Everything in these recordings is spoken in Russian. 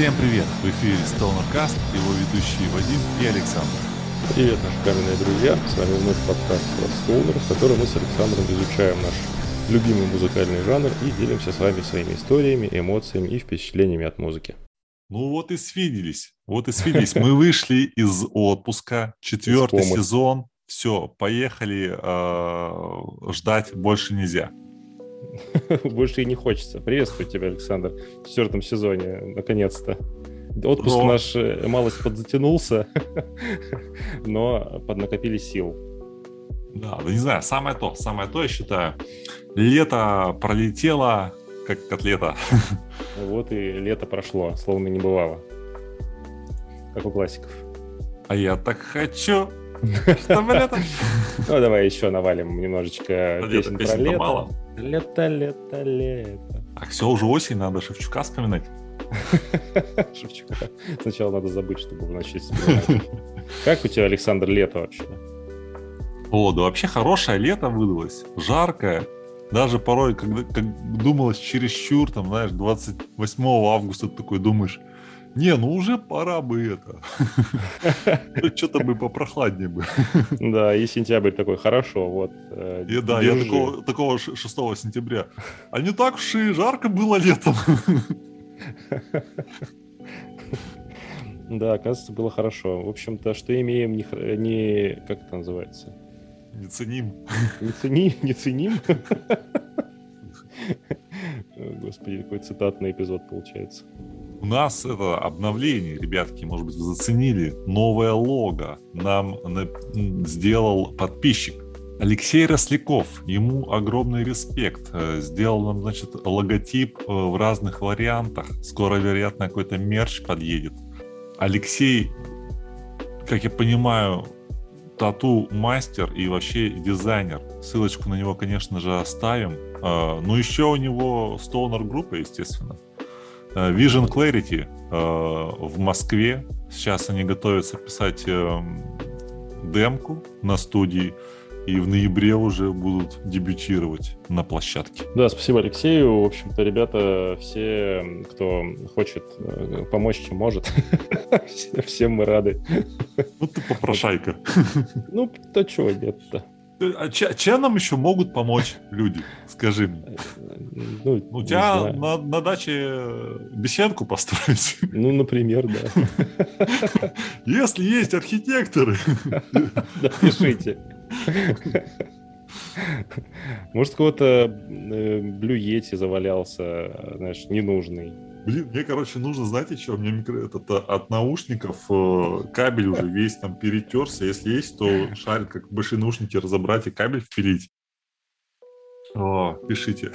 Всем привет! В эфире StonerCast, его ведущие Вадим и Александр. Привет, наши каменные друзья! С вами вновь подкаст Stoner, в котором мы с Александром изучаем наш любимый музыкальный жанр и делимся с вами своими историями, эмоциями и впечатлениями от музыки. Ну вот и свиделись, вот и свиделись. Мы вышли из отпуска, четвертый сезон, все, поехали, э, ждать больше нельзя. Больше и не хочется. Приветствую тебя, Александр, в четвертом сезоне, наконец-то. Отпуск но... наш э, малость подзатянулся, но поднакопили сил. Да, да не знаю, самое то, самое то, я считаю. Лето пролетело, как котлета. Вот и лето прошло, словно не бывало. Как у классиков. А я так хочу, чтобы лето... Ну, давай еще навалим немножечко песен про лето. мало. Лето, лето, лето. А все, уже осень, надо Шевчука вспоминать. Шевчука. Сначала надо забыть, чтобы начать вспоминать. Как у тебя, Александр, лето вообще? О, да вообще хорошее лето выдалось. Жаркое. Даже порой, когда как думалось чересчур, там, знаешь, 28 августа ты такой думаешь, не, ну уже пора бы это. Что-то бы попрохладнее бы. Да, и сентябрь такой, хорошо, вот. Э, и да, я такого, такого 6 сентября. А не так уж и жарко было летом. Да, оказывается, было хорошо. В общем-то, что имеем, не, не как это называется? Не ценим. Не ценим, не ценим. Господи, какой цитатный эпизод получается. У нас это обновление, ребятки, может быть, вы заценили. Новое лого нам сделал подписчик. Алексей Росляков, ему огромный респект. Э, сделал нам, значит, логотип э, в разных вариантах. Скоро, вероятно, какой-то мерч подъедет. Алексей, как я понимаю, тату-мастер и вообще дизайнер. Ссылочку на него, конечно же, оставим. Э, ну, еще у него Stoner группа, естественно. Э, Vision Clarity э, в Москве. Сейчас они готовятся писать эм, демку на студии и в ноябре уже будут дебютировать на площадке. Да, спасибо Алексею. В общем-то, ребята, все, кто хочет э, помочь, чем может, всем мы рады. Ну ты попрошайка. Ну, то чего нет-то. А чем нам еще могут помочь люди? Скажи мне. Ну, У тебя на, на даче беседку построить? Ну, например, да. Если есть архитекторы. Напишите. Может, кого-то э, Yeti завалялся, знаешь, ненужный. Блин, мне, короче, нужно, знаете, что? Мне микро... это, от наушников э, кабель уже весь там перетерся. Если есть, то шарит, как большие наушники разобрать и кабель впилить. О, пишите.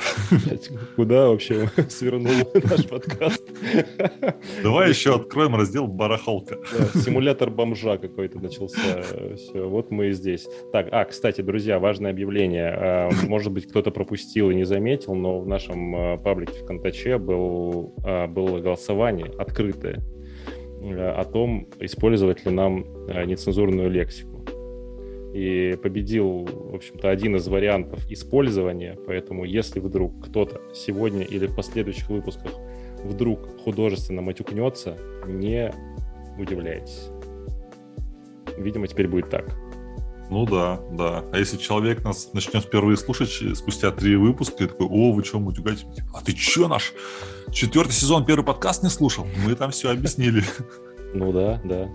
Куда вообще свернул наш подкаст? Давай еще откроем раздел барахолка. Да, симулятор бомжа какой-то начался. Все, вот мы и здесь. Так, а, кстати, друзья, важное объявление. А, может быть, кто-то пропустил и не заметил, но в нашем а, паблике в Контаче был, а, было голосование открытое о том, использовать ли нам нецензурную лексику и победил, в общем-то, один из вариантов использования. Поэтому, если вдруг кто-то сегодня или в последующих выпусках вдруг художественно матюкнется, не удивляйтесь. Видимо, теперь будет так. Ну да, да. А если человек нас начнет впервые слушать спустя три выпуска и такой, о, вы что, матюгаете? А ты что, наш четвертый сезон, первый подкаст не слушал? Мы там все объяснили. Ну да, да.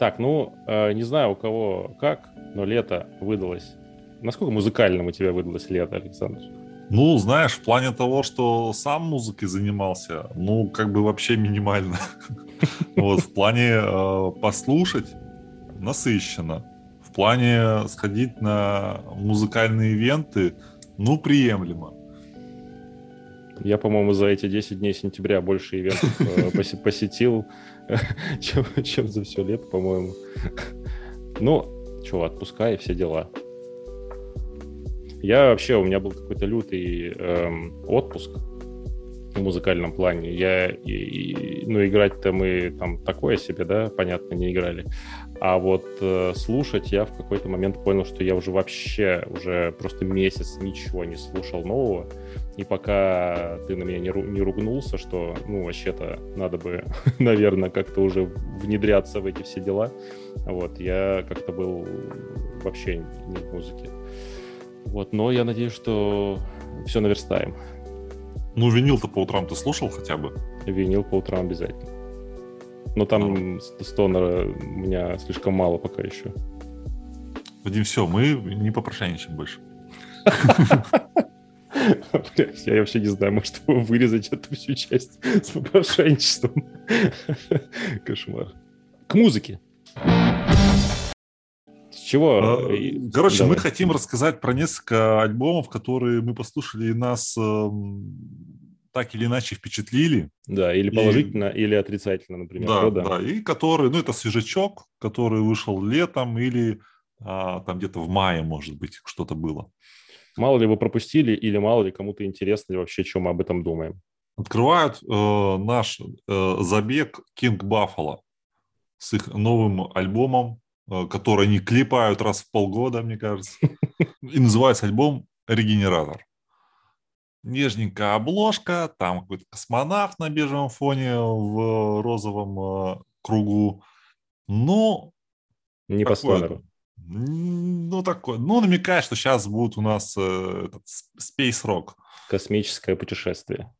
Так, ну, э, не знаю у кого как, но лето выдалось. Насколько музыкальным у тебя выдалось лето, Александр? Ну, знаешь, в плане того, что сам музыкой занимался, ну, как бы вообще минимально. Вот, в плане э, послушать насыщенно. В плане сходить на музыкальные ивенты, ну, приемлемо. Я, по-моему, за эти 10 дней сентября больше ивентов э, посетил, чем, чем за все лето, по-моему. Ну, что, отпускай, все дела. Я вообще, у меня был какой-то лютый эм, отпуск в музыкальном плане. Я, и, и, ну, играть-то мы там такое себе, да, понятно, не играли. А вот э, слушать я в какой-то момент понял, что я уже вообще уже просто месяц ничего не слушал нового. И пока ты на меня не, ру- не ругнулся, что, ну, вообще-то надо бы, наверное, как-то уже внедряться в эти все дела, вот, я как-то был вообще не в музыке. Вот, но я надеюсь, что все наверстаем. Ну, винил-то по утрам ты слушал хотя бы? Винил по утрам обязательно. Но там а. стонера у меня слишком мало пока еще. Вадим, все, мы не попрошайничаем больше. Я вообще не знаю, может вырезать эту всю часть с попрошайничеством. Кошмар. К музыке. С чего? А, короче, Давай. мы хотим рассказать про несколько альбомов, которые мы послушали и нас эм, так или иначе впечатлили. Да, или положительно, и... или отрицательно, например. Да, да, да, и которые, ну, это свежачок, который вышел летом или а, там где-то в мае, может быть, что-то было. Мало ли вы пропустили, или мало ли кому-то интересно вообще, что мы об этом думаем. Открывают э, наш э, забег King Buffalo с их новым альбомом, э, который они клепают раз в полгода, мне кажется. И называется альбом «Регенератор». Нежненькая обложка, там какой-то космонавт на бежевом фоне в розовом э, кругу. Ну, не по стонеру. Ну, такой. Ну, намекает, что сейчас будет у нас э, этот Space Rock. Космическое путешествие.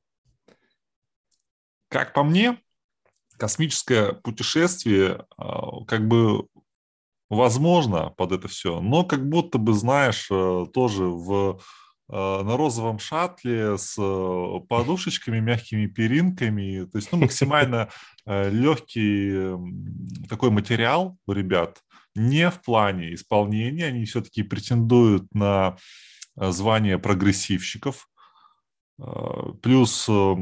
Как по мне, космическое путешествие э, как бы возможно под это все, но как будто бы, знаешь, э, тоже в э, на розовом шаттле с э, подушечками, мягкими перинками. То есть ну, максимально легкий такой материал у ребят не в плане исполнения, они все-таки претендуют на э, звание прогрессивщиков. Э, плюс э,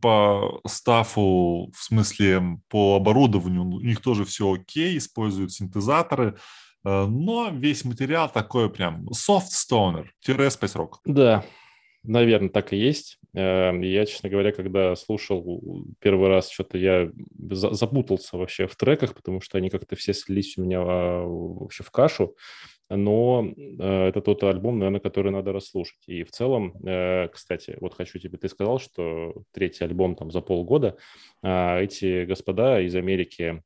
по стафу, в смысле по оборудованию, у них тоже все окей, используют синтезаторы, но весь материал такой прям soft stoner, space rock. Да, Наверное, так и есть. Эм, я, честно говоря, когда слушал первый раз, что-то я запутался вообще в треках, потому что они как-то все слились у меня а, вообще в кашу. Но э, это тот альбом, наверное, который надо расслушать. И в целом, э, кстати, вот хочу тебе, ты сказал, что третий альбом там за полгода. А эти господа из Америки,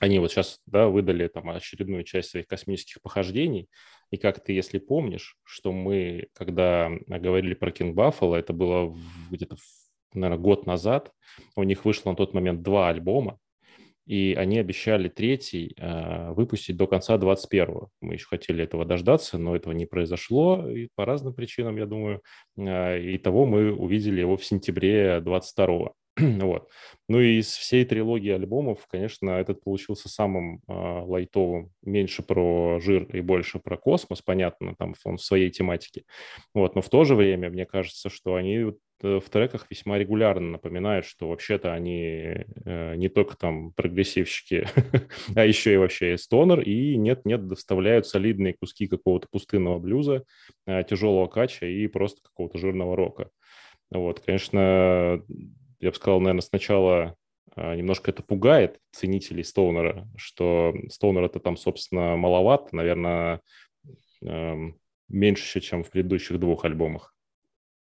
они вот сейчас да, выдали там очередную часть своих космических похождений. И как ты, если помнишь, что мы, когда говорили про King Buffalo, это было где-то, наверное, год назад, у них вышло на тот момент два альбома, и они обещали третий э, выпустить до конца 21-го. Мы еще хотели этого дождаться, но этого не произошло и по разным причинам, я думаю. Э, и того мы увидели его в сентябре 22-го. вот. Ну и из всей трилогии альбомов, конечно, этот получился самым э, лайтовым. Меньше про жир и больше про космос, понятно, там он в своей тематике. Вот. Но в то же время, мне кажется, что они вот, э, в треках весьма регулярно напоминают, что вообще-то они э, не только там прогрессивщики, а еще и вообще стонер, и нет-нет доставляют солидные куски какого-то пустынного блюза, э, тяжелого кача и просто какого-то жирного рока. Вот, конечно, я бы сказал, наверное, сначала а, немножко это пугает ценителей Стоунера, что Стоунер это там, собственно, маловато, наверное, эм, меньше, чем в предыдущих двух альбомах.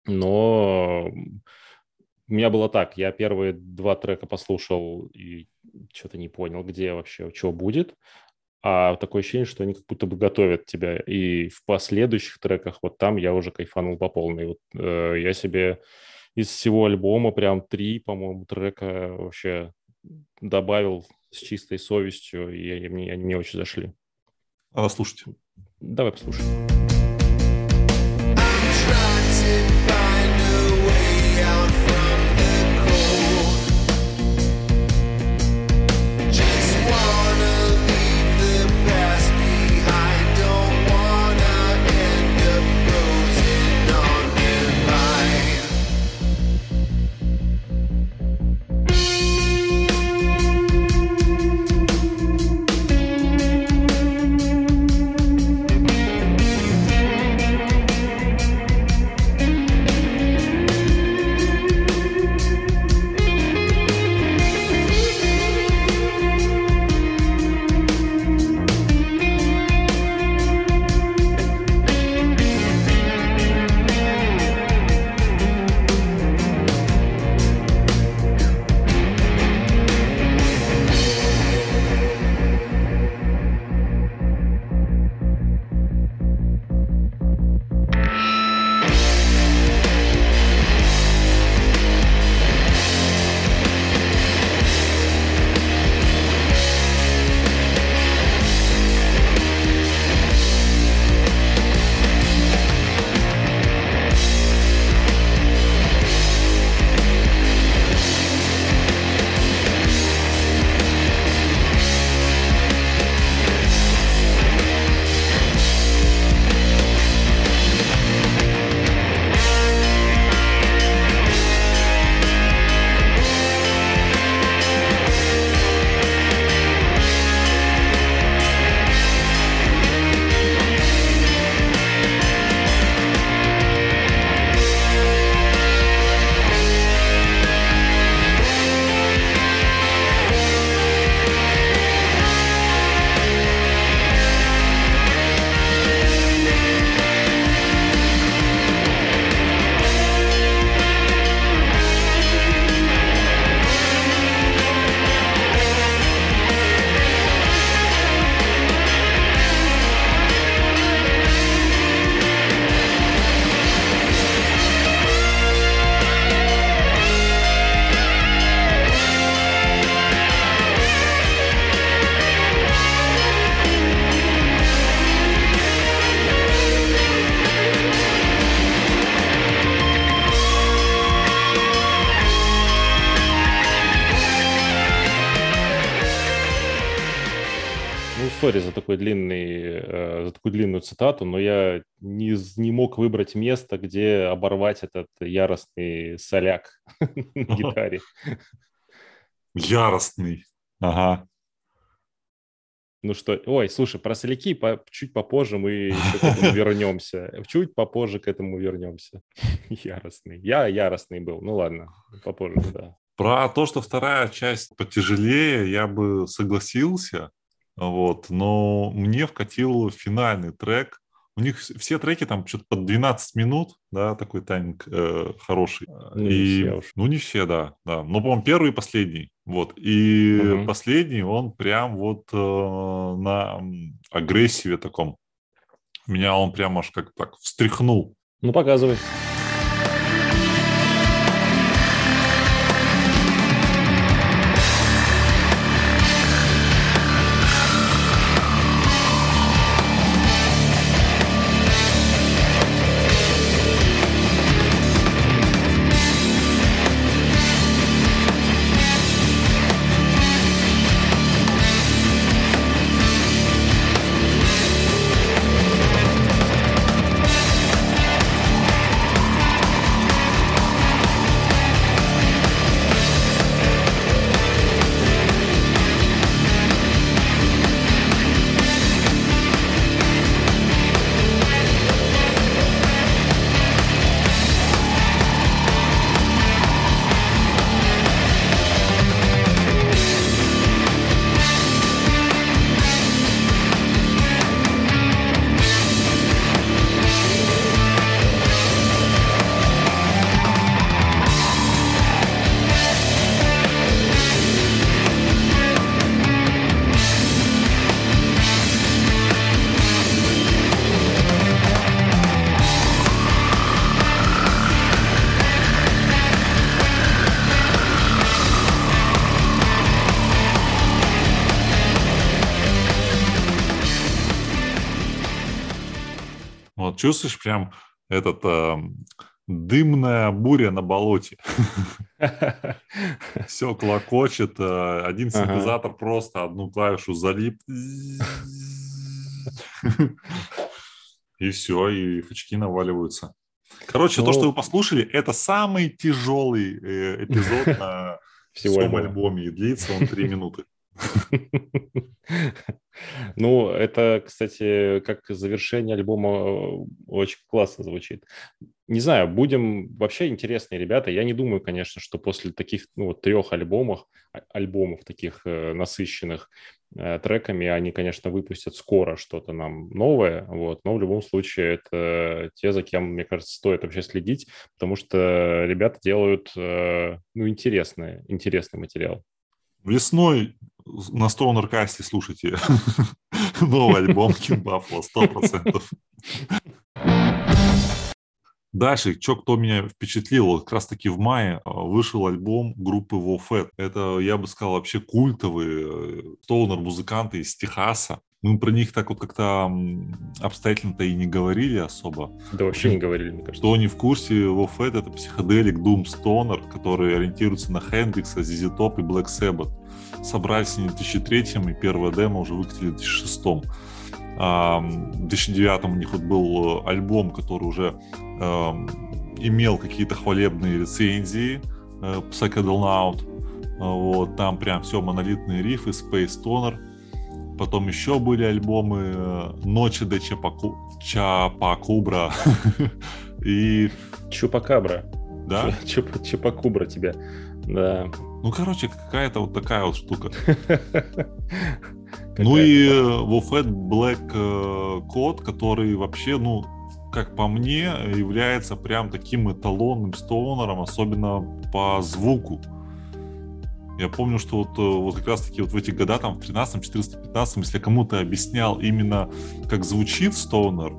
Но у меня было так, я первые два трека послушал и что-то не понял, где вообще, что будет, а такое ощущение, что они как будто бы готовят тебя, и в последующих треках вот там я уже кайфанул по полной. Вот э, я себе из всего альбома прям три, по-моему, трека вообще добавил с чистой совестью, и они мне, они мне очень зашли. А, слушайте. Давай послушаем. Сори за такой длинный, э, за такую длинную цитату, но я не, не мог выбрать место, где оборвать этот яростный соляк на гитаре. Яростный. Ага. Ну что, ой, слушай, про соляки по, чуть попозже мы к этому вернемся. Чуть попозже к этому вернемся. Яростный. Я яростный был. Ну ладно, попозже, да. Про то, что вторая часть потяжелее, я бы согласился. Вот, но мне вкатил финальный трек. У них все треки там что-то под 12 минут, да, такой тайминг э, хороший. Ну, и, не все ну, не все, да, да. Но, по-моему, первый и последний. Вот. И угу. последний, он прям вот э, на агрессиве таком. Меня он прям аж как так встряхнул. Ну, показывай. Чувствуешь прям этот э, дымная буря на болоте. Все клокочет, э, один синтезатор просто одну клавишу залип. И все, и фачки наваливаются. Короче, то, что ну, вы послушали, это самый тяжелый э, эпизод на всем альбоме. И длится он три минуты. Ну, это, кстати, как завершение альбома э, очень классно звучит. Не знаю, будем вообще интересные ребята. Я не думаю, конечно, что после таких ну, вот, трех альбомов, а, альбомов таких э, насыщенных э, треками, они, конечно, выпустят скоро что-то нам новое. Вот. Но в любом случае это те, за кем, мне кажется, стоит вообще следить, потому что ребята делают э, ну, интересный, интересный материал. Весной на Cast слушайте новый альбом King Buffalo, 100%. Дальше, что кто меня впечатлил, как раз таки в мае а, вышел альбом группы Wofet. Это, я бы сказал, вообще культовые э, стоунер-музыканты из Техаса. Мы про них так вот как-то обстоятельно-то и не говорили особо. Да вообще не говорили, мне кажется. Кто не в курсе, Wofet — это психоделик Doom Stoner, который ориентируется на Хендрикса, ZZ Top и Black Sabbath собрались они в 2003 и первое демо уже выкатили в 2006. В 2009 у них вот был э, альбом, который уже э, имел какие-то хвалебные рецензии, э, Psychedel Out. Вот, там прям все монолитные рифы, Space Toner. Потом еще были альбомы э, Ночи до Чапаку... Чапакубра и... Чупакабра. Да? Чуп... Чупакубра тебя. Да. Ну, короче, какая-то вот такая вот штука. Ну и Wolfed Black Code, который вообще, ну, как по мне, является прям таким эталонным стоунером, особенно по звуку. Я помню, что вот, вот как раз-таки вот в эти года, там, в 13 14 15 если кому-то объяснял именно, как звучит стоунер,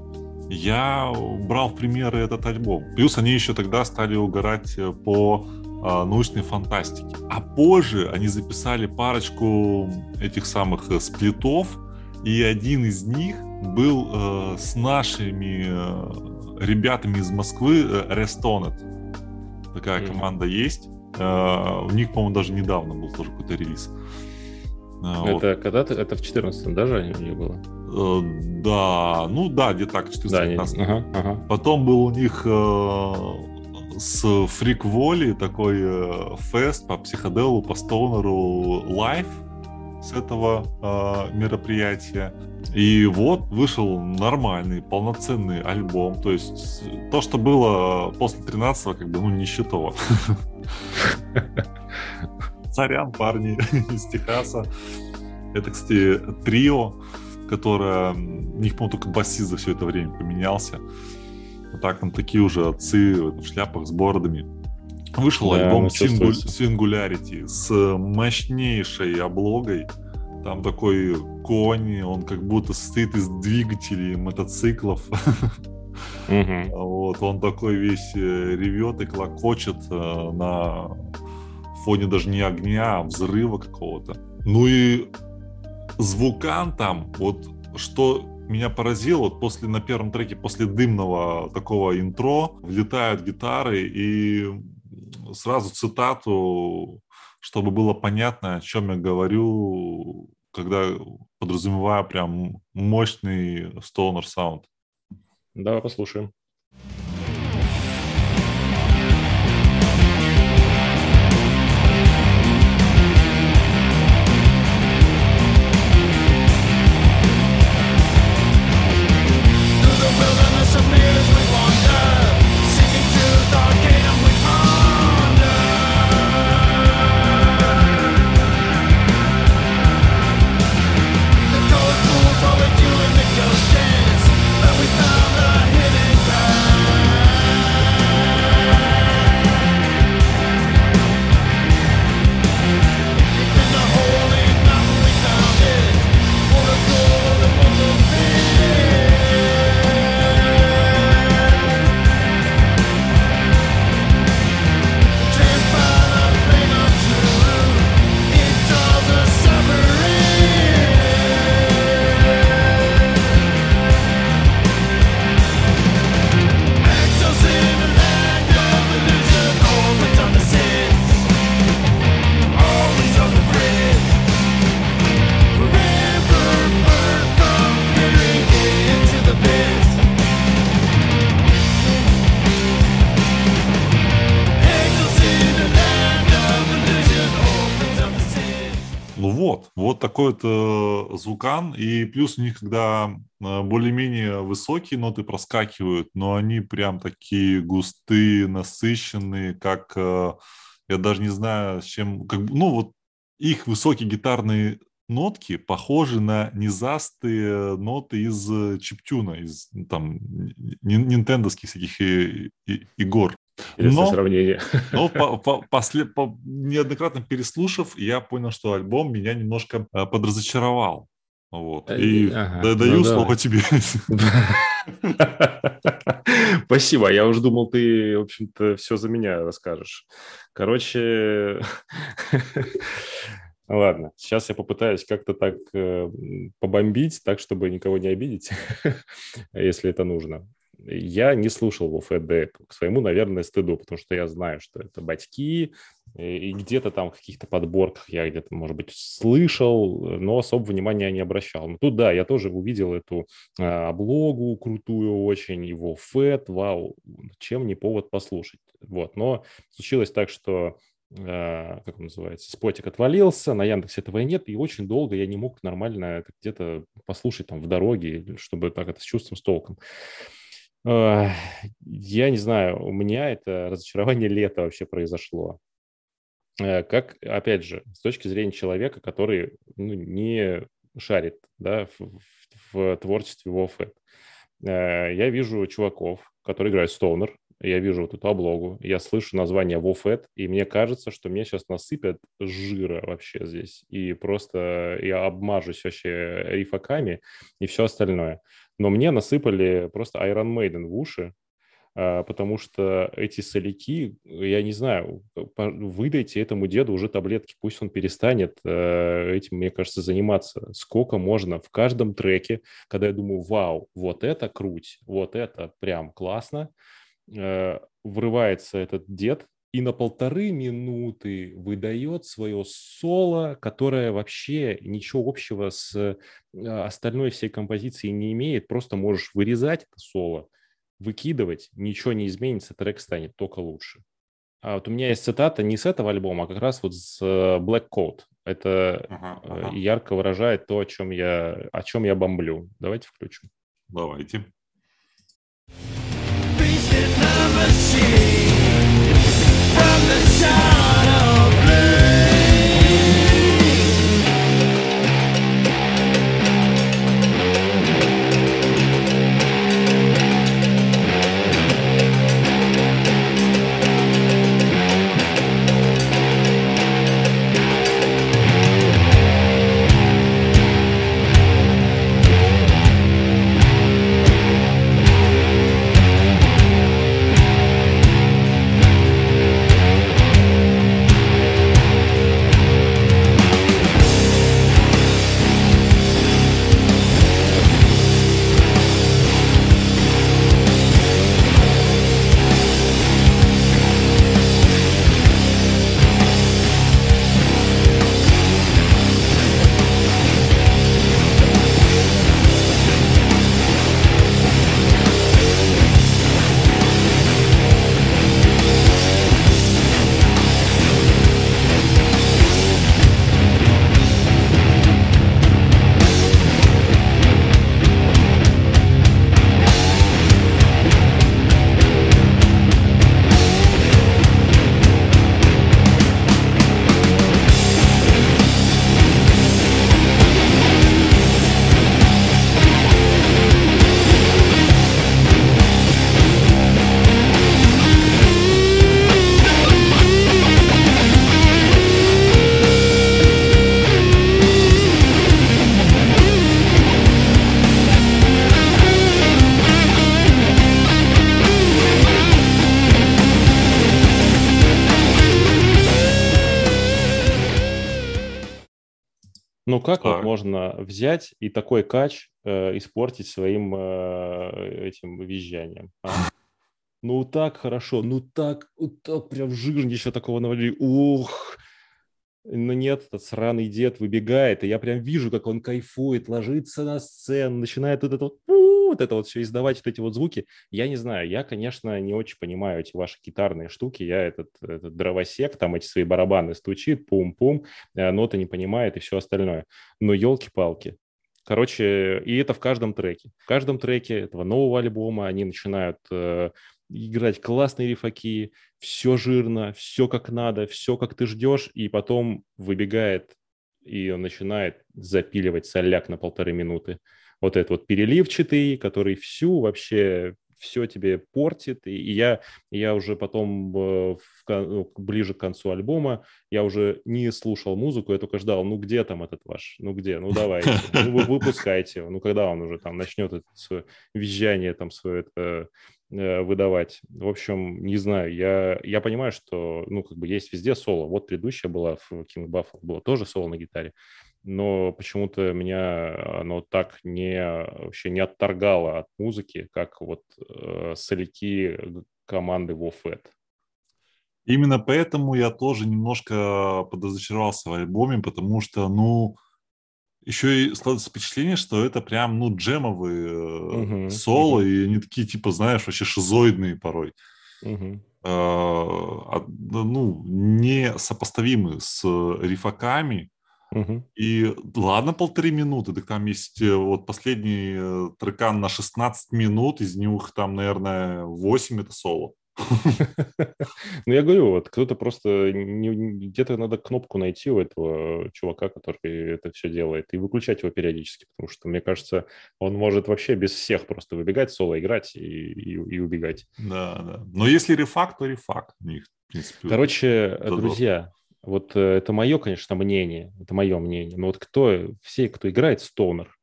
я брал в примеры этот альбом. Плюс они еще тогда стали угорать по научной фантастики. А позже они записали парочку этих самых э, сплитов, и один из них был э, с нашими э, ребятами из Москвы э, Restonet. Такая mm. команда есть. Э, у них, по-моему, даже недавно был тоже какой-то релиз. А, это вот. когда-то, это в 14 даже у них было? Э, да, ну да, где так, 14 да, ага, ага. Потом был у них э, с Freak Volley такой э, фест по психоделу, по стонеру лайв с этого э, мероприятия. И вот вышел нормальный, полноценный альбом. То есть то, что было после 13-го, как бы, ну, нищетово. Царян, парни из Техаса. Это, кстати, трио, которое... У них, только басист за все это время поменялся. Вот так, там такие уже отцы в шляпах с бородами. Вышел да, альбом Singularity с мощнейшей облогой. Там такой конь, он как будто состоит из двигателей мотоциклов. Угу. Вот, он такой весь э, ревет и клокочет э, на фоне даже не огня, а взрыва какого-то. Ну и звукан там, вот что меня поразило, вот после на первом треке, после дымного такого интро, влетают гитары и сразу цитату, чтобы было понятно, о чем я говорю, когда подразумеваю прям мощный stoner саунд. Давай послушаем. Такой вот э, звукан, и плюс у них, когда э, более-менее высокие ноты проскакивают, но они прям такие густые, насыщенные, как, э, я даже не знаю, с чем, как, ну вот их высокие гитарные нотки похожи на низастые ноты из чиптюна, из там нинтендовских всяких и, и, игр. Интересное но, сравнение. Но по, по, после, по, неоднократно переслушав, я понял, что альбом меня немножко э, подразочаровал. Вот. Э, И ага, да, даю ну, слово давай. тебе. Спасибо. Я уже думал, ты, в общем-то, все за меня расскажешь. Короче, ладно. Сейчас я попытаюсь как-то так э, побомбить, так, чтобы никого не обидеть, если это нужно я не слушал в ФД к своему, наверное, стыду, потому что я знаю, что это батьки, и где-то там в каких-то подборках я где-то, может быть, слышал, но особо внимания не обращал. Но тут, да, я тоже увидел эту а, облогу крутую очень, его фэт, вау, чем не повод послушать. Вот, но случилось так, что Uh, как он называется, спотик отвалился, на Яндексе этого нет, и очень долго я не мог нормально это где-то послушать там в дороге, чтобы так это с чувством, с толком. Я не знаю, у меня это разочарование лета вообще произошло. Э, как, опять же, с точки зрения человека, который ну, не шарит да, в, в творчестве WoW, э, я вижу чуваков, которые играют Stoner, я вижу вот эту облогу, я слышу название WoFed, и мне кажется, что мне сейчас насыпят жира вообще здесь, и просто я обмажусь вообще рифаками и все остальное но мне насыпали просто Iron Maiden в уши, а, потому что эти соляки, я не знаю, выдайте этому деду уже таблетки, пусть он перестанет э, этим, мне кажется, заниматься. Сколько можно в каждом треке, когда я думаю, вау, вот это круть, вот это прям классно, э, врывается этот дед и на полторы минуты выдает свое соло, которое вообще ничего общего с э, остальной всей композицией не имеет. Просто можешь вырезать это соло, выкидывать, ничего не изменится, трек станет только лучше. А вот у меня есть цитата не с этого альбома, а как раз вот с э, Black Coat. Это ага, э, ага. ярко выражает то, о чем я, о чем я бомблю. Давайте включим. Давайте. From the shadow можно взять и такой кач э, испортить своим э, этим визжанием? А? Ну так хорошо, ну так, вот так прям жирничего такого навалили. Ух, но нет, этот сраный дед выбегает, и я прям вижу, как он кайфует, ложится на сцену, начинает вот это вот, вот это вот все издавать, вот эти вот звуки. Я не знаю, я, конечно, не очень понимаю эти ваши гитарные штуки, я этот, этот дровосек, там эти свои барабаны стучит, пум-пум, э, ноты не понимает и все остальное. Но елки-палки, Короче, и это в каждом треке. В каждом треке этого нового альбома они начинают э, играть классные рифаки, все жирно, все как надо, все как ты ждешь, и потом выбегает и он начинает запиливать соляк на полторы минуты. Вот этот вот переливчатый, который всю вообще все тебе портит. И я, я уже потом в, ну, ближе к концу альбома, я уже не слушал музыку, я только ждал, ну где там этот ваш, ну где, ну давайте, ну вы выпускайте ну когда он уже там начнет это свое визжание там свое это Э, выдавать. В общем, не знаю, я, я понимаю, что, ну, как бы есть везде соло. Вот предыдущая была в King Buffalo, было тоже соло на гитаре, но почему-то меня оно так не, вообще не отторгало от музыки, как вот э, соляки команды WoFed. Именно поэтому я тоже немножко подозревался в альбоме, потому что, ну, еще и складывается впечатление, что это прям, ну, джемовые uh соло, uh и они такие, типа, знаешь, вообще шизоидные порой. uh ну, не сопоставимы с рифаками. uh И ладно, полторы минуты, так там есть э, вот последний э, трекан на 16 минут, из них там, наверное, 8 это соло. Ну, я говорю, вот кто-то просто... Где-то надо кнопку найти у этого чувака, который это все делает, и выключать его периодически, потому что, мне кажется, он может вообще без всех просто выбегать, соло играть и, убегать. Да, да. Но если рефак, то рефак. Короче, друзья, вот э, это мое, конечно, мнение, это мое мнение, но вот кто, все, кто играет стонер,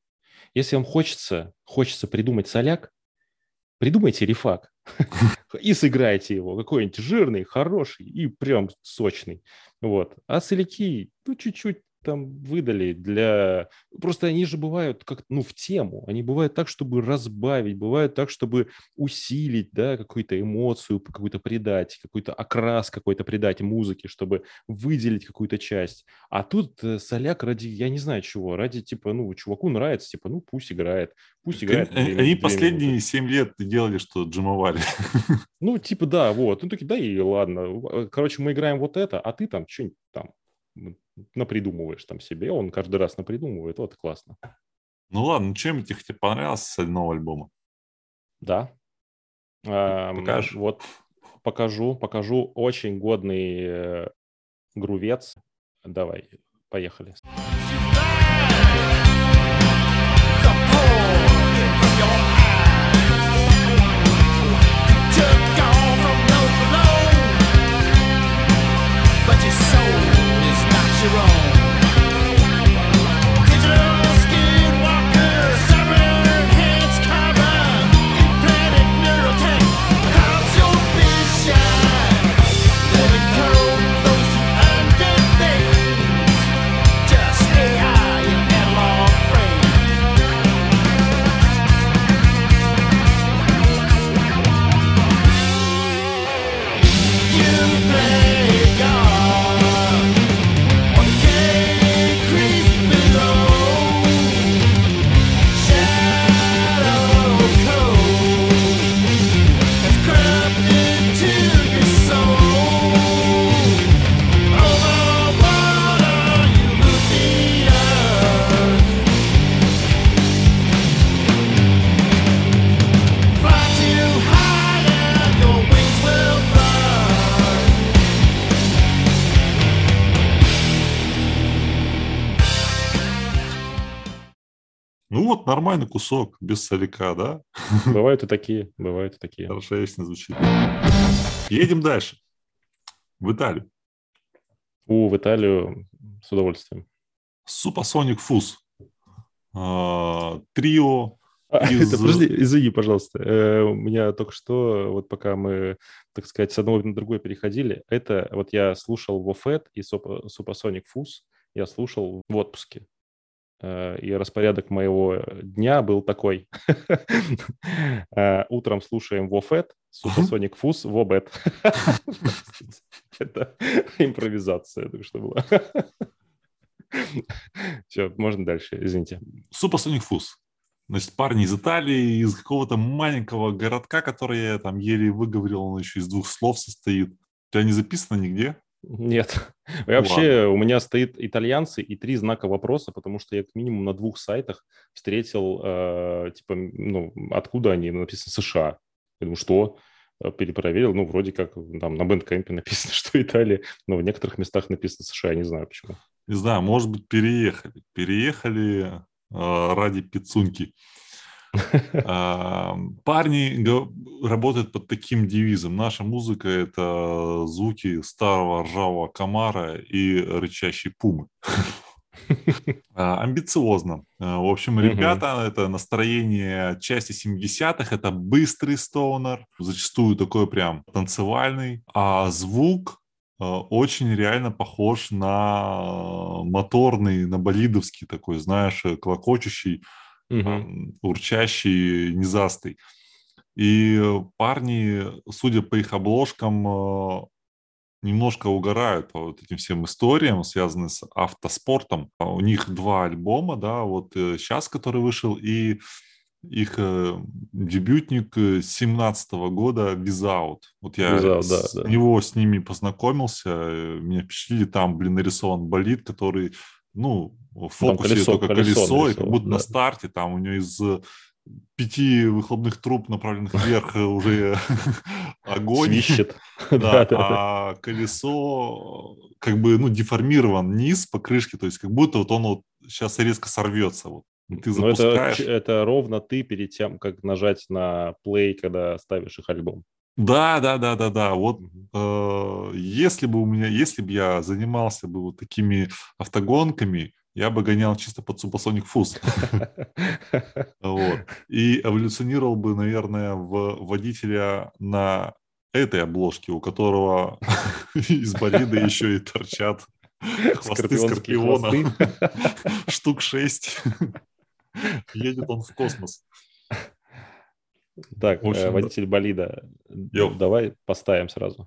если вам хочется, хочется придумать соляк, придумайте рефак и сыграйте его, какой-нибудь жирный, хороший и прям сочный. Вот. А соляки, ну, чуть-чуть там выдали для... Просто они же бывают как, ну, в тему. Они бывают так, чтобы разбавить, бывают так, чтобы усилить, да, какую-то эмоцию, какую-то придать, какой-то окрас какой-то придать музыке, чтобы выделить какую-то часть. А тут э, соляк ради, я не знаю чего, ради, типа, ну, чуваку нравится, типа, ну, пусть играет, пусть играет. Они, они последние семь лет делали, что джимовали. Ну, типа, да, вот. Ну, такие, да и ладно. Короче, мы играем вот это, а ты там что-нибудь там напридумываешь там себе, он каждый раз напридумывает, вот классно. Ну ладно, чем тебе понравился с нового альбома? Да. Покажешь? Вот покажу, покажу очень годный э, грувец. Давай, поехали. your нормальный кусок, без соляка, да? Бывают и такие, бывают и такие. Хорошо, если звучит. Едем дальше. В Италию. У, в Италию с удовольствием. Супасоник Фуз. А, трио а, из... это, подожди, извини, пожалуйста. Э, у меня только что, вот пока мы, так сказать, с одного на другое переходили, это вот я слушал Вофет и Супасоник Фуз, я слушал в отпуске. Э, и распорядок моего дня был такой. Э, утром слушаем Вофет, Supersonic Fuzz, Вобет. Это импровизация только что была. Все, можно дальше, извините. Supersonic Fuzz. Значит, парни из Италии, из какого-то маленького городка, который я там еле выговорил, он еще из двух слов состоит. У тебя не записано нигде? Нет. Вообще Ладно. у меня стоит итальянцы и три знака вопроса, потому что я как минимум на двух сайтах встретил, э, типа, ну, откуда они, написано США. Я думаю, что? Э, перепроверил, ну, вроде как там на бэндкэмпе написано, что Италия, но в некоторых местах написано США, я не знаю почему. Не знаю, может быть, переехали. Переехали э, ради пиццунки. Парни работают под таким девизом. Наша музыка – это звуки старого ржавого комара и рычащей пумы. А, амбициозно. А, в общем, ребята, это настроение части 70-х, это быстрый стоунер, зачастую такой прям танцевальный, а звук а, очень реально похож на моторный, на болидовский такой, знаешь, клокочущий, угу. урчащий, низастый. И парни, судя по их обложкам, э, немножко угорают по вот этим всем историям, связанным с автоспортом. А у них два альбома, да, вот сейчас, э, который вышел, и их э, дебютник 17 года Without. Вот я Without, с да, да. него с ними познакомился, меня впечатлили, там, блин, нарисован болид, который, ну, в фокусе колесо, только колесо, колесо, колесо и как будто да. на старте там у него из пяти выхлопных труб, направленных вверх, уже огонь. Свищет. да, а колесо как бы, ну, деформирован низ по крышке, то есть как будто вот он вот сейчас резко сорвется. Вот. Ты запускаешь. Это, это ровно ты перед тем, как нажать на play, когда ставишь их альбом. Да, да, да, да, да. Вот э, если бы у меня, если бы я занимался бы вот такими автогонками, я бы гонял чисто под Supersonic Fuzz. вот. И эволюционировал бы, наверное, в водителя на этой обложке, у которого из болида еще и торчат Хвосты скорпиона. Штук шесть. Едет он в космос. Так, общем, водитель болида. Йо. Давай поставим сразу.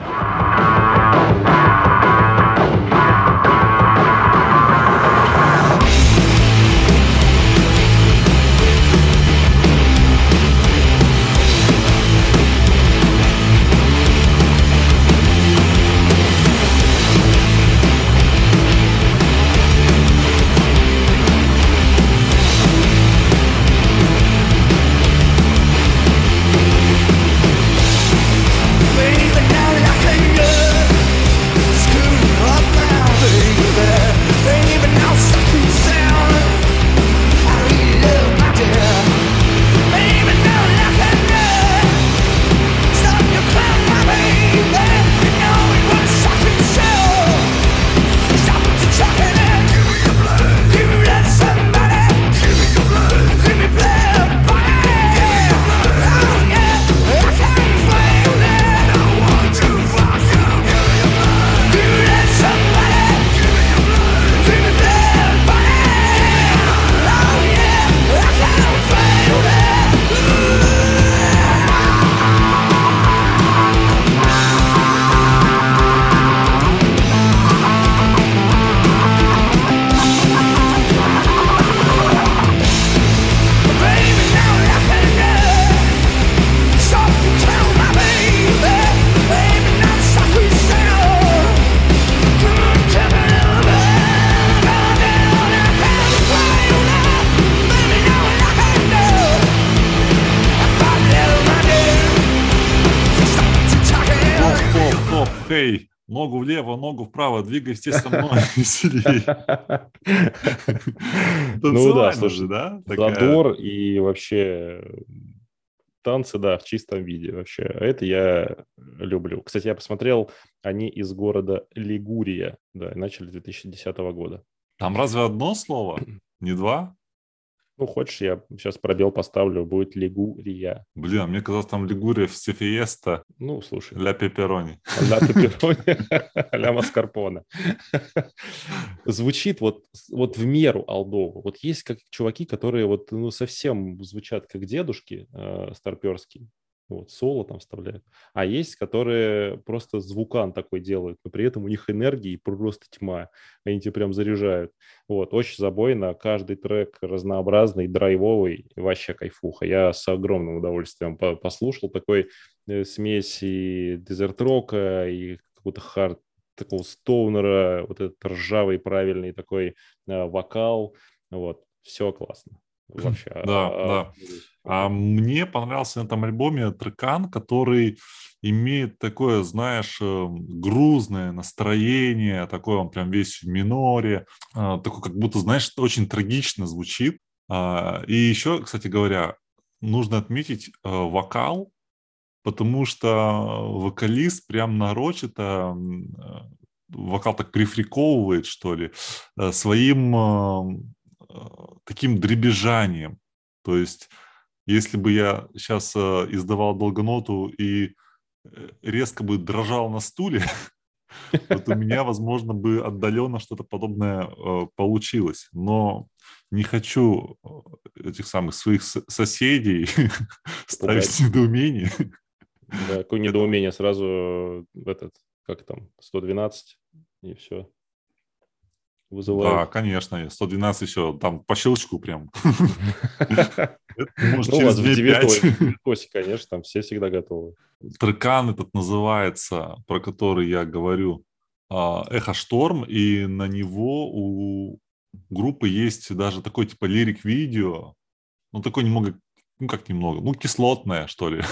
Ногу влево, ногу вправо, двигайся со мной веселее. Ну да, слушай, да? Задор и вообще танцы, да, в чистом виде вообще. Это я люблю. Кстати, я посмотрел, они из города Лигурия, да, начали 2010 года. Там разве одно слово? Не два? Ну, хочешь, я сейчас пробел поставлю, будет Лигурия. Блин, а мне казалось, там Лигурия в Сефиеста. Ну, слушай. Ля Пеперони. Ля Пеперони, ля Маскарпоне. Звучит вот, вот в меру алдово. Вот есть как чуваки, которые вот ну, совсем звучат как дедушки э, старперские вот, соло там вставляют. А есть, которые просто звукан такой делают, но при этом у них энергии просто тьма. Они тебя прям заряжают. Вот, очень забойно. Каждый трек разнообразный, драйвовый, вообще кайфуха. Я с огромным удовольствием послушал такой э, смесь и дезерт-рока, и какого-то хард такого стоунера, вот этот ржавый правильный такой э, вокал. Вот, все классно. Вообще. Да, а, да. А мне понравился на этом альбоме трекан, который имеет такое, знаешь, э, грузное настроение, такое он прям весь в миноре, а, такой как будто, знаешь, очень трагично звучит. А, и еще, кстати говоря, нужно отметить э, вокал, потому что вокалист прям нарочито э, вокал так прифриковывает, что ли, своим таким дребезжанием. То есть если бы я сейчас э, издавал долгоноту и э, резко бы дрожал на стуле, вот у меня, возможно, бы отдаленно что-то подобное э, получилось. Но не хочу этих самых своих соседей ставить в недоумение. Да, какое недоумение сразу этот, как там, 112 и все вызывает. Да, конечно, 112 еще там по щелчку прям. Может, ну, через 2-5. конечно, там все всегда готовы. Трекан этот называется, про который я говорю, а, Эхо Шторм, и на него у группы есть даже такой типа лирик-видео, ну, такой немного, ну, как немного, ну, кислотное, что ли.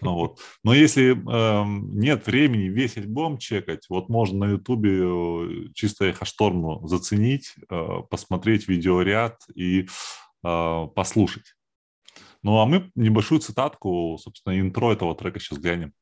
Вот. Но если э, нет времени весь альбом чекать, вот можно на Ютубе э, чисто эхошторму заценить, э, посмотреть видеоряд и э, послушать. Ну а мы небольшую цитатку, собственно, интро этого трека сейчас глянем.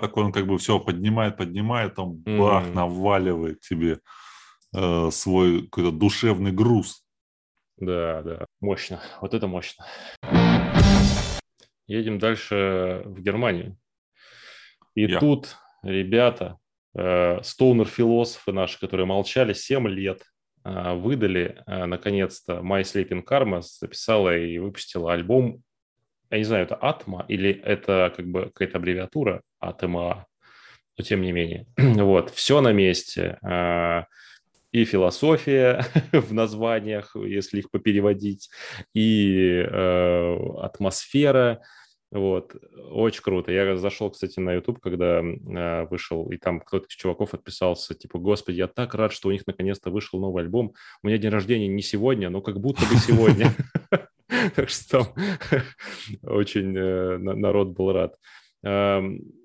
Такой он как бы все поднимает, поднимает, там бах, mm-hmm. наваливает тебе э, свой какой-то душевный груз. Да, да, мощно. Вот это мощно. Едем дальше в Германию. И Я. тут ребята, э, стоунер-философы наши, которые молчали 7 лет, э, выдали, э, наконец-то, My Sleeping Karma записала и выпустила альбом. Я не знаю, это Атма или это как бы какая-то аббревиатура Атма, но тем не менее. вот, все на месте. И философия в названиях, если их попереводить, и атмосфера, вот, очень круто. Я зашел, кстати, на YouTube, когда э, вышел, и там кто-то из чуваков отписался, типа, господи, я так рад, что у них наконец-то вышел новый альбом. У меня день рождения не сегодня, но как будто бы сегодня. Так что там очень э, народ был рад.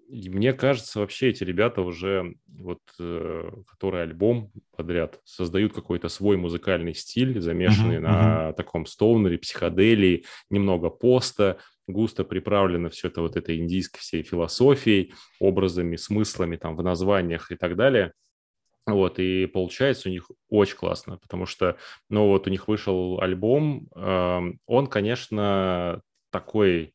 Мне кажется, вообще эти ребята уже, вот, э, которые альбом подряд, создают какой-то свой музыкальный стиль, замешанный на таком стоунере, психоделии, немного поста, густо приправлено все это вот этой индийской всей философией, образами, смыслами там в названиях и так далее. Вот, и получается у них очень классно, потому что, ну, вот у них вышел альбом, э, он, конечно, такой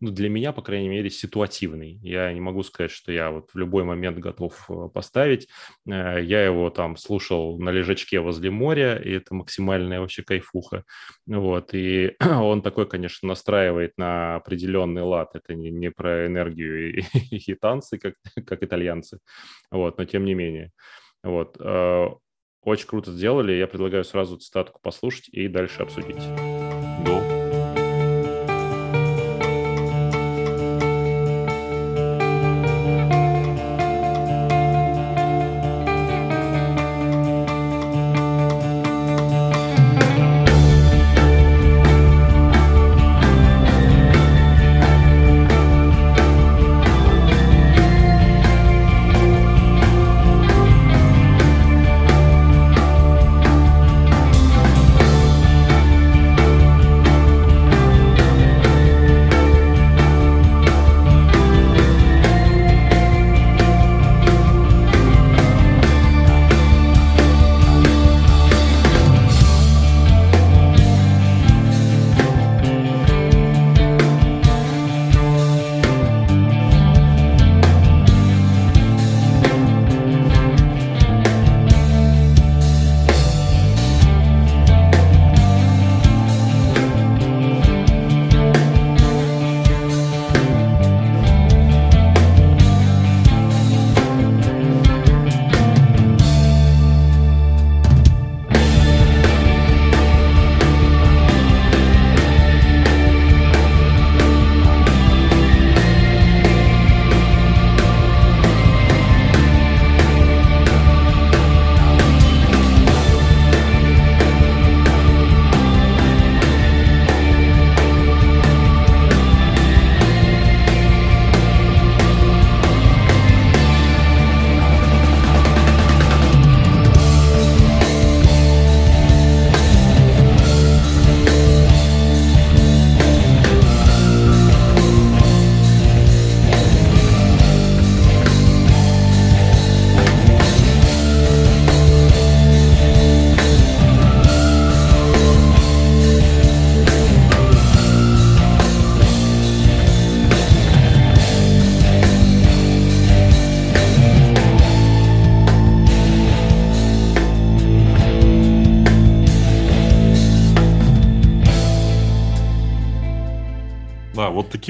ну, для меня, по крайней мере, ситуативный. Я не могу сказать, что я вот в любой момент готов э, поставить. Э, я его там слушал на лежачке возле моря, и это максимальная вообще кайфуха. Вот, и он такой, конечно, настраивает на определенный лад. Это не, не про энергию и, и танцы, как, как итальянцы. Вот, но тем не менее. Вот, э, очень круто сделали. Я предлагаю сразу цитатку послушать и дальше обсудить.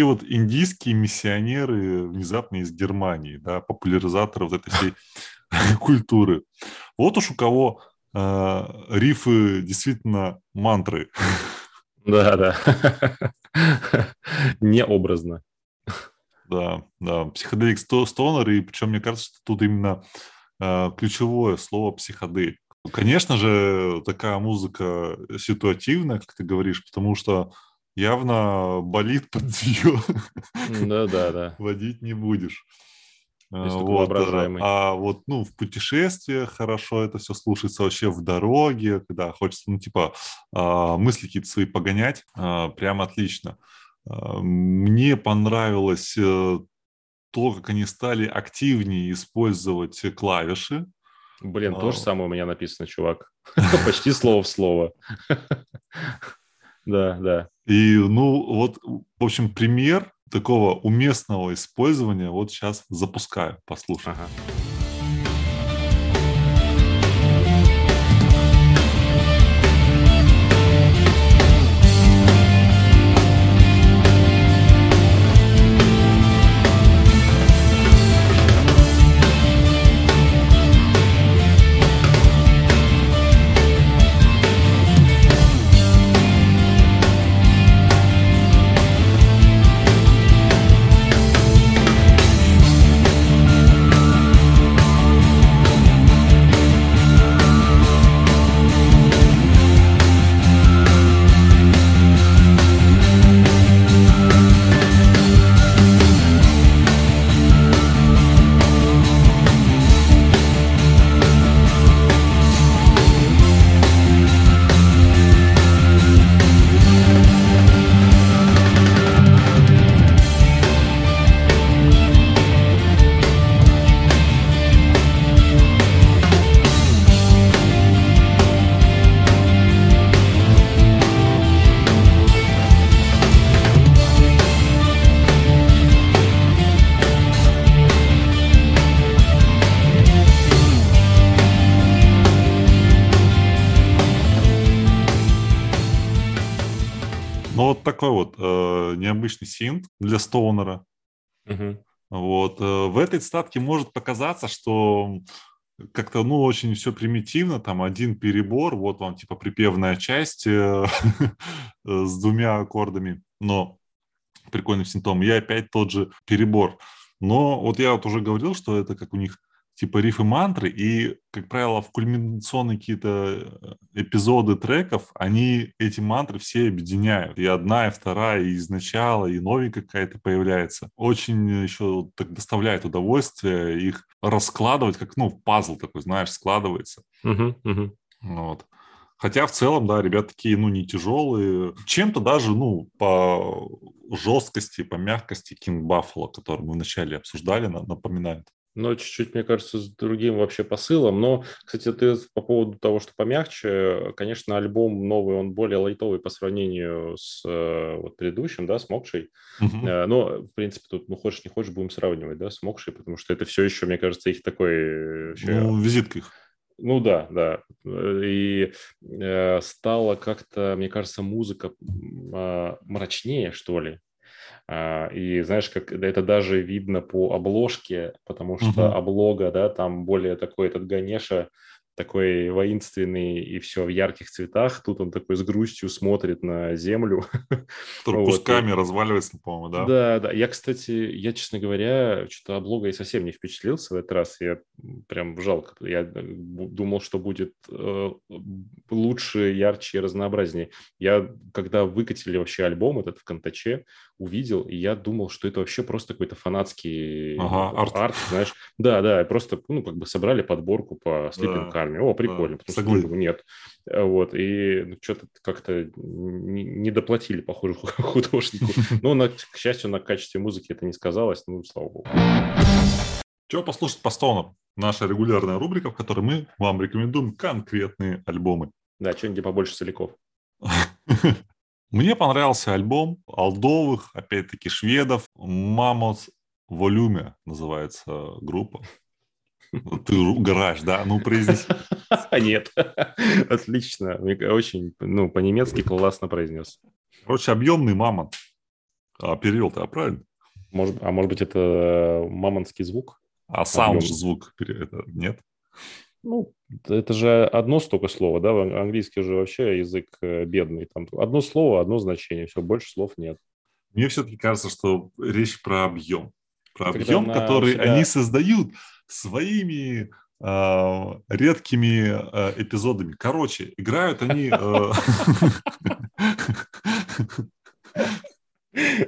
Такие вот индийские миссионеры внезапно из Германии, да, популяризаторы вот этой всей культуры. Вот уж у кого э, рифы действительно мантры. Да, да. Необразно. Да, да. Психоделик стонер, и причем мне кажется, что тут именно э, ключевое слово психоделик. Конечно же, такая музыка ситуативная, как ты говоришь, потому что явно болит под нее. Да, да, да. Водить не будешь. Вот, э, а вот, ну, в путешествиях хорошо это все слушается вообще в дороге, когда хочется, ну, типа, а, мысли какие-то свои погонять, а, прям отлично. А, мне понравилось э, то, как они стали активнее использовать клавиши. Блин, то же самое у меня написано, чувак. Почти слово в слово. Да, да. И, ну, вот, в общем, пример такого уместного использования вот сейчас запускаю, послушай. Ага. Такой вот э, необычный синт для стоунера. Угу. Вот. Э, в этой статке может показаться, что как-то, ну, очень все примитивно, там один перебор, вот вам, типа, припевная часть э, с двумя аккордами, но прикольным синтом. И опять тот же перебор. Но вот я вот уже говорил, что это как у них типа рифы мантры, и, как правило, в кульминационные какие-то э, эпизоды треков, они эти мантры все объединяют. И одна, и вторая, и изначала, и новенькая какая-то появляется. Очень еще так доставляет удовольствие их раскладывать, как, ну, пазл такой, знаешь, складывается. Uh-huh, uh-huh. Вот. Хотя в целом, да, ребят такие, ну, не тяжелые. Чем-то даже, ну, по жесткости, по мягкости King Buffalo, который мы вначале обсуждали, напоминает но чуть-чуть, мне кажется, с другим вообще посылом. Но, кстати, ты по поводу того, что помягче, конечно, альбом новый, он более лайтовый по сравнению с э, вот, предыдущим, да, с Мокшей. Uh-huh. Но, в принципе, тут, ну, хочешь не хочешь, будем сравнивать, да, с Мокшей, потому что это все еще, мне кажется, их такой... Э, вообще... Ну, визитка их. Ну да, да. И э, стала как-то, мне кажется, музыка э, мрачнее, что ли. А, и знаешь, как это даже видно по обложке, потому что uh-huh. облога, да, там более такой этот Ганеша, такой воинственный и все в ярких цветах. Тут он такой с грустью смотрит на землю. Который вот. кусками разваливается, по-моему, да? Да, да. Я, кстати, я, честно говоря, что-то облогой совсем не впечатлился в этот раз. Я прям жалко. Я думал, что будет э, лучше, ярче и разнообразнее. Я, когда выкатили вообще альбом этот в Контаче, увидел, и я думал, что это вообще просто какой-то фанатский ага, арт. арт, знаешь. Да, да, просто, ну, как бы собрали подборку по Sleeping да армии. О, прикольно, да, потому что нет. Э, вот, и ну, что-то как-то не, не доплатили, похоже, художнику. Но, на, к счастью, на качестве музыки это не сказалось, ну, слава богу. Чего послушать по стонам? Наша регулярная рубрика, в которой мы вам рекомендуем конкретные альбомы. Да, что-нибудь побольше соляков. Мне понравился альбом Алдовых, опять-таки шведов, Мамос Волюме называется группа. Ты угораешь, да? Ну, произнеси. Нет. Отлично. Очень, ну, по-немецки классно произнес. Короче, объемный мамонт. А перевел-то, а правильно? Может, а может быть, это мамонтский звук? А саунд звук, это, нет? Ну, это же одно столько слова, да? Английский же вообще язык э, бедный. Там одно слово, одно значение, все, больше слов нет. Мне все-таки кажется, что речь про объем. Про Когда объем, который себя... они создают своими э, редкими э, эпизодами. Короче, играют они... Э,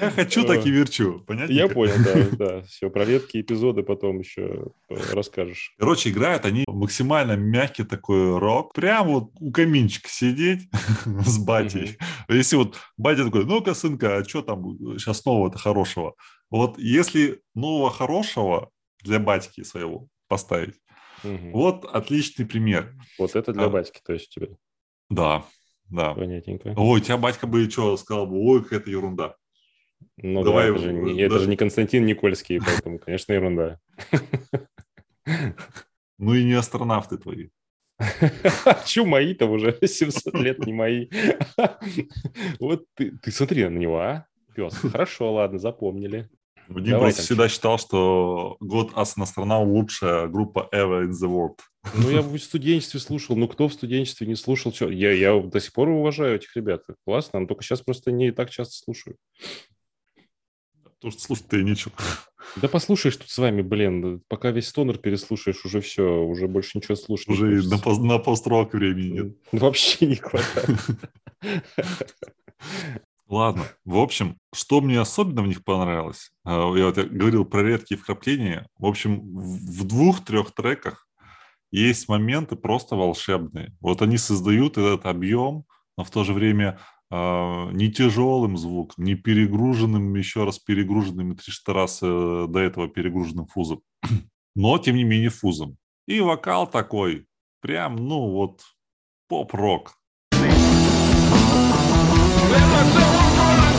Я хочу, так и верчу. Понятно? Я понял, да, да. Все, про редкие эпизоды потом еще расскажешь. Короче, играют они максимально мягкий такой рок. Прям вот у каминчика сидеть с батей. Если вот батя такой, ну-ка, сынка, а что там сейчас нового-то хорошего? Вот если нового хорошего для батьки своего поставить, вот отличный пример. Вот это для а, батьки, то есть тебе? Да, да. Понятненько. Ой, тебя батька бы что, сказал бы, ой, какая-то ерунда. Ну Давай, да, это же, не, это же не Константин Никольский, поэтому, конечно, ерунда. Ну и не астронавты твои. Че мои-то уже 700 лет не мои. Вот ты, ты смотри на него, а, пес. Хорошо, ладно, запомнили. Вадим Давай просто всегда считал, что год астронавт лучшая группа ever in the world. Ну, я в студенчестве слушал. Ну, кто в студенчестве не слушал? Что? Я, я до сих пор уважаю этих ребят. Классно, но только сейчас просто не так часто слушаю. Потому что слушать-то и нечего. Да послушаешь тут с вами, блин, пока весь стонер переслушаешь, уже все, уже больше ничего слушать Уже и на, пост, на пост-рок времени нет. Вообще не хватает. Ладно, в общем, что мне особенно в них понравилось, а, я вот говорил про редкие вкрапления, в общем, в двух-трех треках есть моменты просто волшебные. Вот они создают этот объем, но в то же время э, не тяжелым звуком, не перегруженным, еще раз перегруженным и 300 раз э, до этого перегруженным фузом, но тем не менее фузом. И вокал такой, прям, ну вот, поп-рок. Let my soul.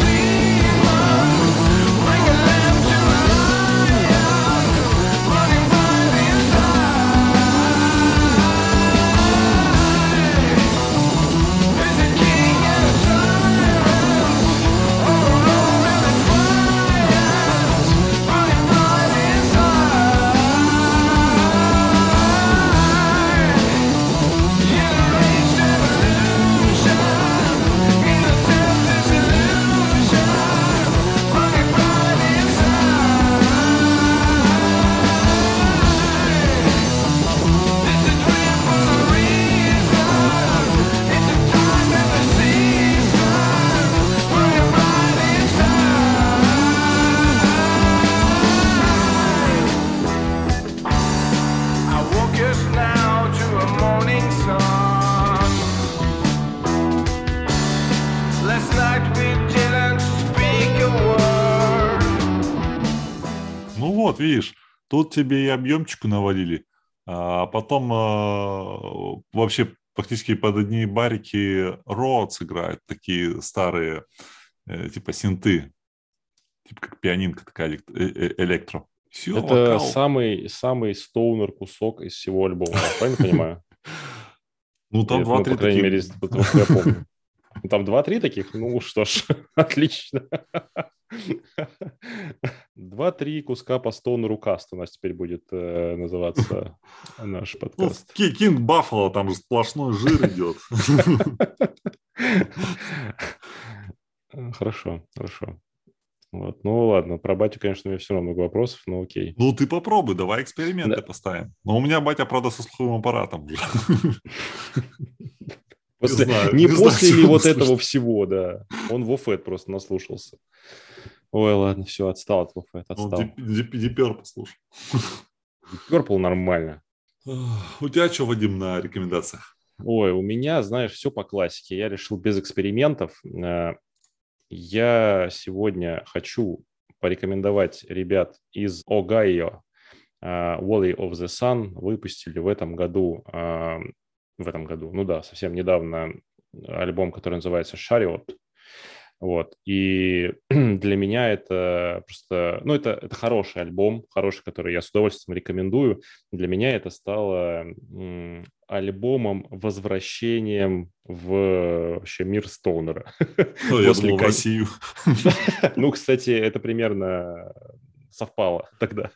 Тут тебе и объемчику навалили, а потом э, вообще практически под одни барики Роудс играют, такие старые, э, типа синты, типа как пианинка такая э, э, электро. Все, Это вокал. самый, самый стоунер кусок из всего альбома, правильно понимаю? Ну, там два-три ну, мере, потому что я помню. Там два-три таких? Ну что ж, отлично. Два-три куска по стону рукаст у нас теперь будет э, называться наш ну, подкаст. Ну, Кинг Баффало, там же сплошной жир идет. Хорошо, хорошо. Вот. Ну ладно, про батю, конечно, у меня все равно много вопросов, но окей. Ну ты попробуй, давай эксперименты да. поставим. Но у меня батя, правда, со слуховым аппаратом. После, не, не, после знаю, ли вот этого всего, да. Он в Офет просто наслушался. Ой, ладно, все, отстал от Офет, отстал. Deep Purple слушай. Deep нормально. У тебя что, Вадим, на рекомендациях? Ой, у меня, знаешь, все по классике. Я решил без экспериментов. Э, я сегодня хочу порекомендовать ребят из Огайо. Э, Wally of the Sun выпустили в этом году э, в этом году, ну да, совсем недавно альбом, который называется «Chariot». Вот. И для меня это просто, ну, это, это хороший альбом, хороший, который я с удовольствием рекомендую. Для меня это стало альбомом, возвращением в вообще мир Стоунера. Ну, я думал, в Россию. Ну, кстати, это примерно совпало тогда.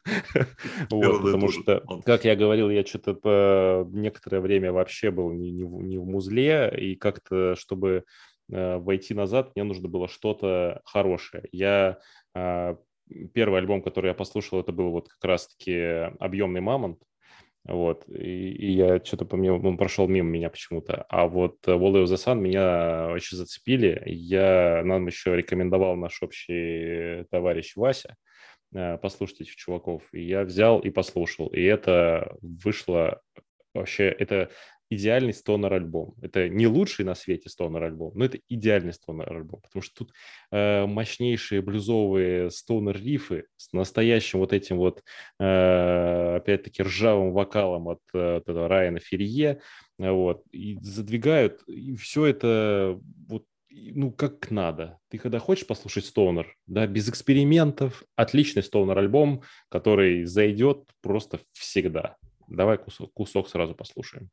вот, потому что, как я говорил, я что-то некоторое время вообще был не, не, в, не в музле, и как-то, чтобы войти назад, мне нужно было что-то хорошее. Я э, первый альбом, который я послушал, это был вот как раз-таки «Объемный мамонт», вот, и, и я что-то по мне, он прошел мимо меня почему-то. А вот Wall of the Sun меня очень зацепили. Я нам еще рекомендовал наш общий товарищ Вася. Э, послушать этих чуваков. И я взял и послушал. И это вышло вообще, это идеальный стонер альбом. Это не лучший на свете стонер альбом, но это идеальный стонер альбом, потому что тут э, мощнейшие блюзовые стонер рифы с настоящим вот этим вот, э, опять-таки, ржавым вокалом от, э, от этого Райана Ферье, вот, и задвигают, и все это вот ну, как надо. Ты когда хочешь послушать стонер, да, без экспериментов, отличный стонер альбом, который зайдет просто всегда. Давай кусок, кусок сразу послушаем.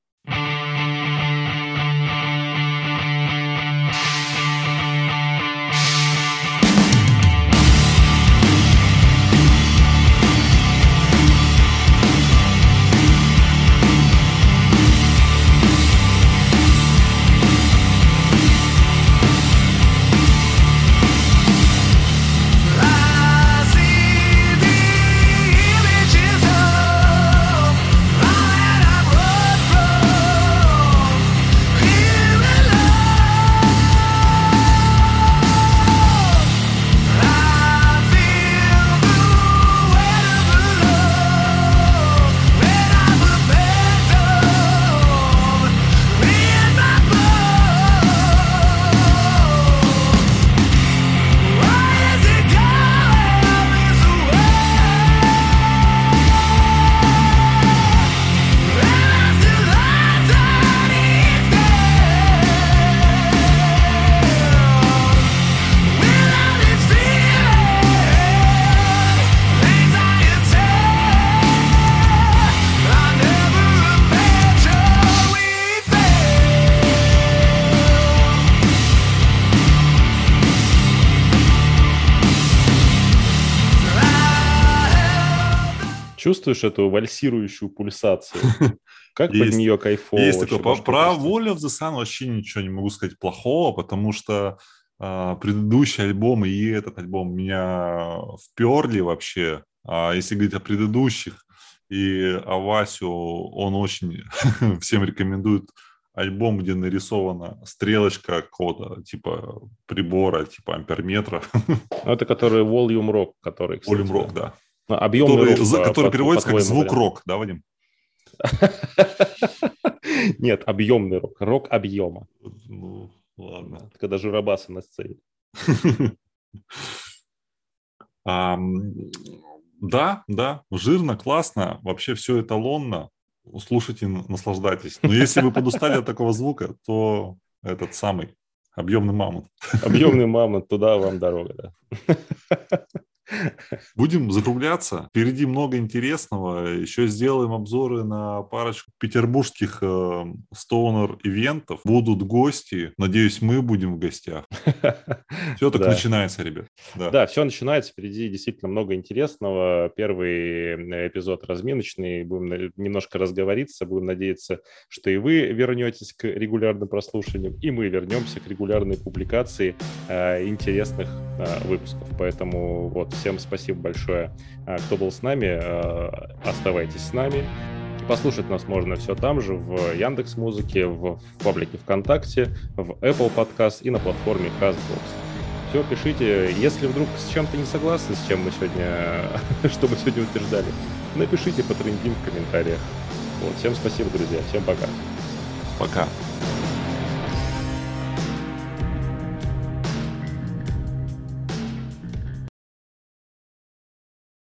Чувствуешь эту вальсирующую пульсацию? Как под нее кайфово? Есть такое. Про, Wall of the Sun вообще ничего не могу сказать плохого, потому что а, предыдущий альбом и этот альбом меня вперли вообще. А если говорить о предыдущих и о Васю, он очень всем рекомендует альбом, где нарисована стрелочка кода, типа прибора, типа амперметра. Ну, это который Volume Rock, который, кстати, Volume Rock, да. Ну, объемный который, рок, который по, переводится по, как звук вариант. рок, да, Вадим? Нет, объемный рок. Рок объема. Ну, ладно. Когда Журабасы на сцене. Да, да, жирно, классно, вообще все эталонно. Слушайте, наслаждайтесь. Но если вы подустали от такого звука, то этот самый объемный мамонт. Объемный мамонт, туда вам дорога, да. Будем закругляться. Впереди много интересного. Еще сделаем обзоры на парочку петербургских э, стоунер-ивентов. Будут гости. Надеюсь, мы будем в гостях. Все так начинается, ребят. Да. да, все начинается. Впереди действительно много интересного. Первый э, эпизод разминочный. Будем немножко разговориться. Будем надеяться, что и вы вернетесь к регулярным прослушиваниям, и мы вернемся к регулярной публикации э, интересных э, выпусков. Поэтому вот Всем спасибо большое, а, кто был с нами. А, оставайтесь с нами. Послушать нас можно все там же, в Яндекс Музыке, в паблике ВКонтакте, в Apple Podcast и на платформе CastBox. Все, пишите. Если вдруг с чем-то не согласны, с чем мы сегодня, что мы сегодня утверждали, напишите, потрендим в комментариях. Вот, всем спасибо, друзья. Всем пока. Пока.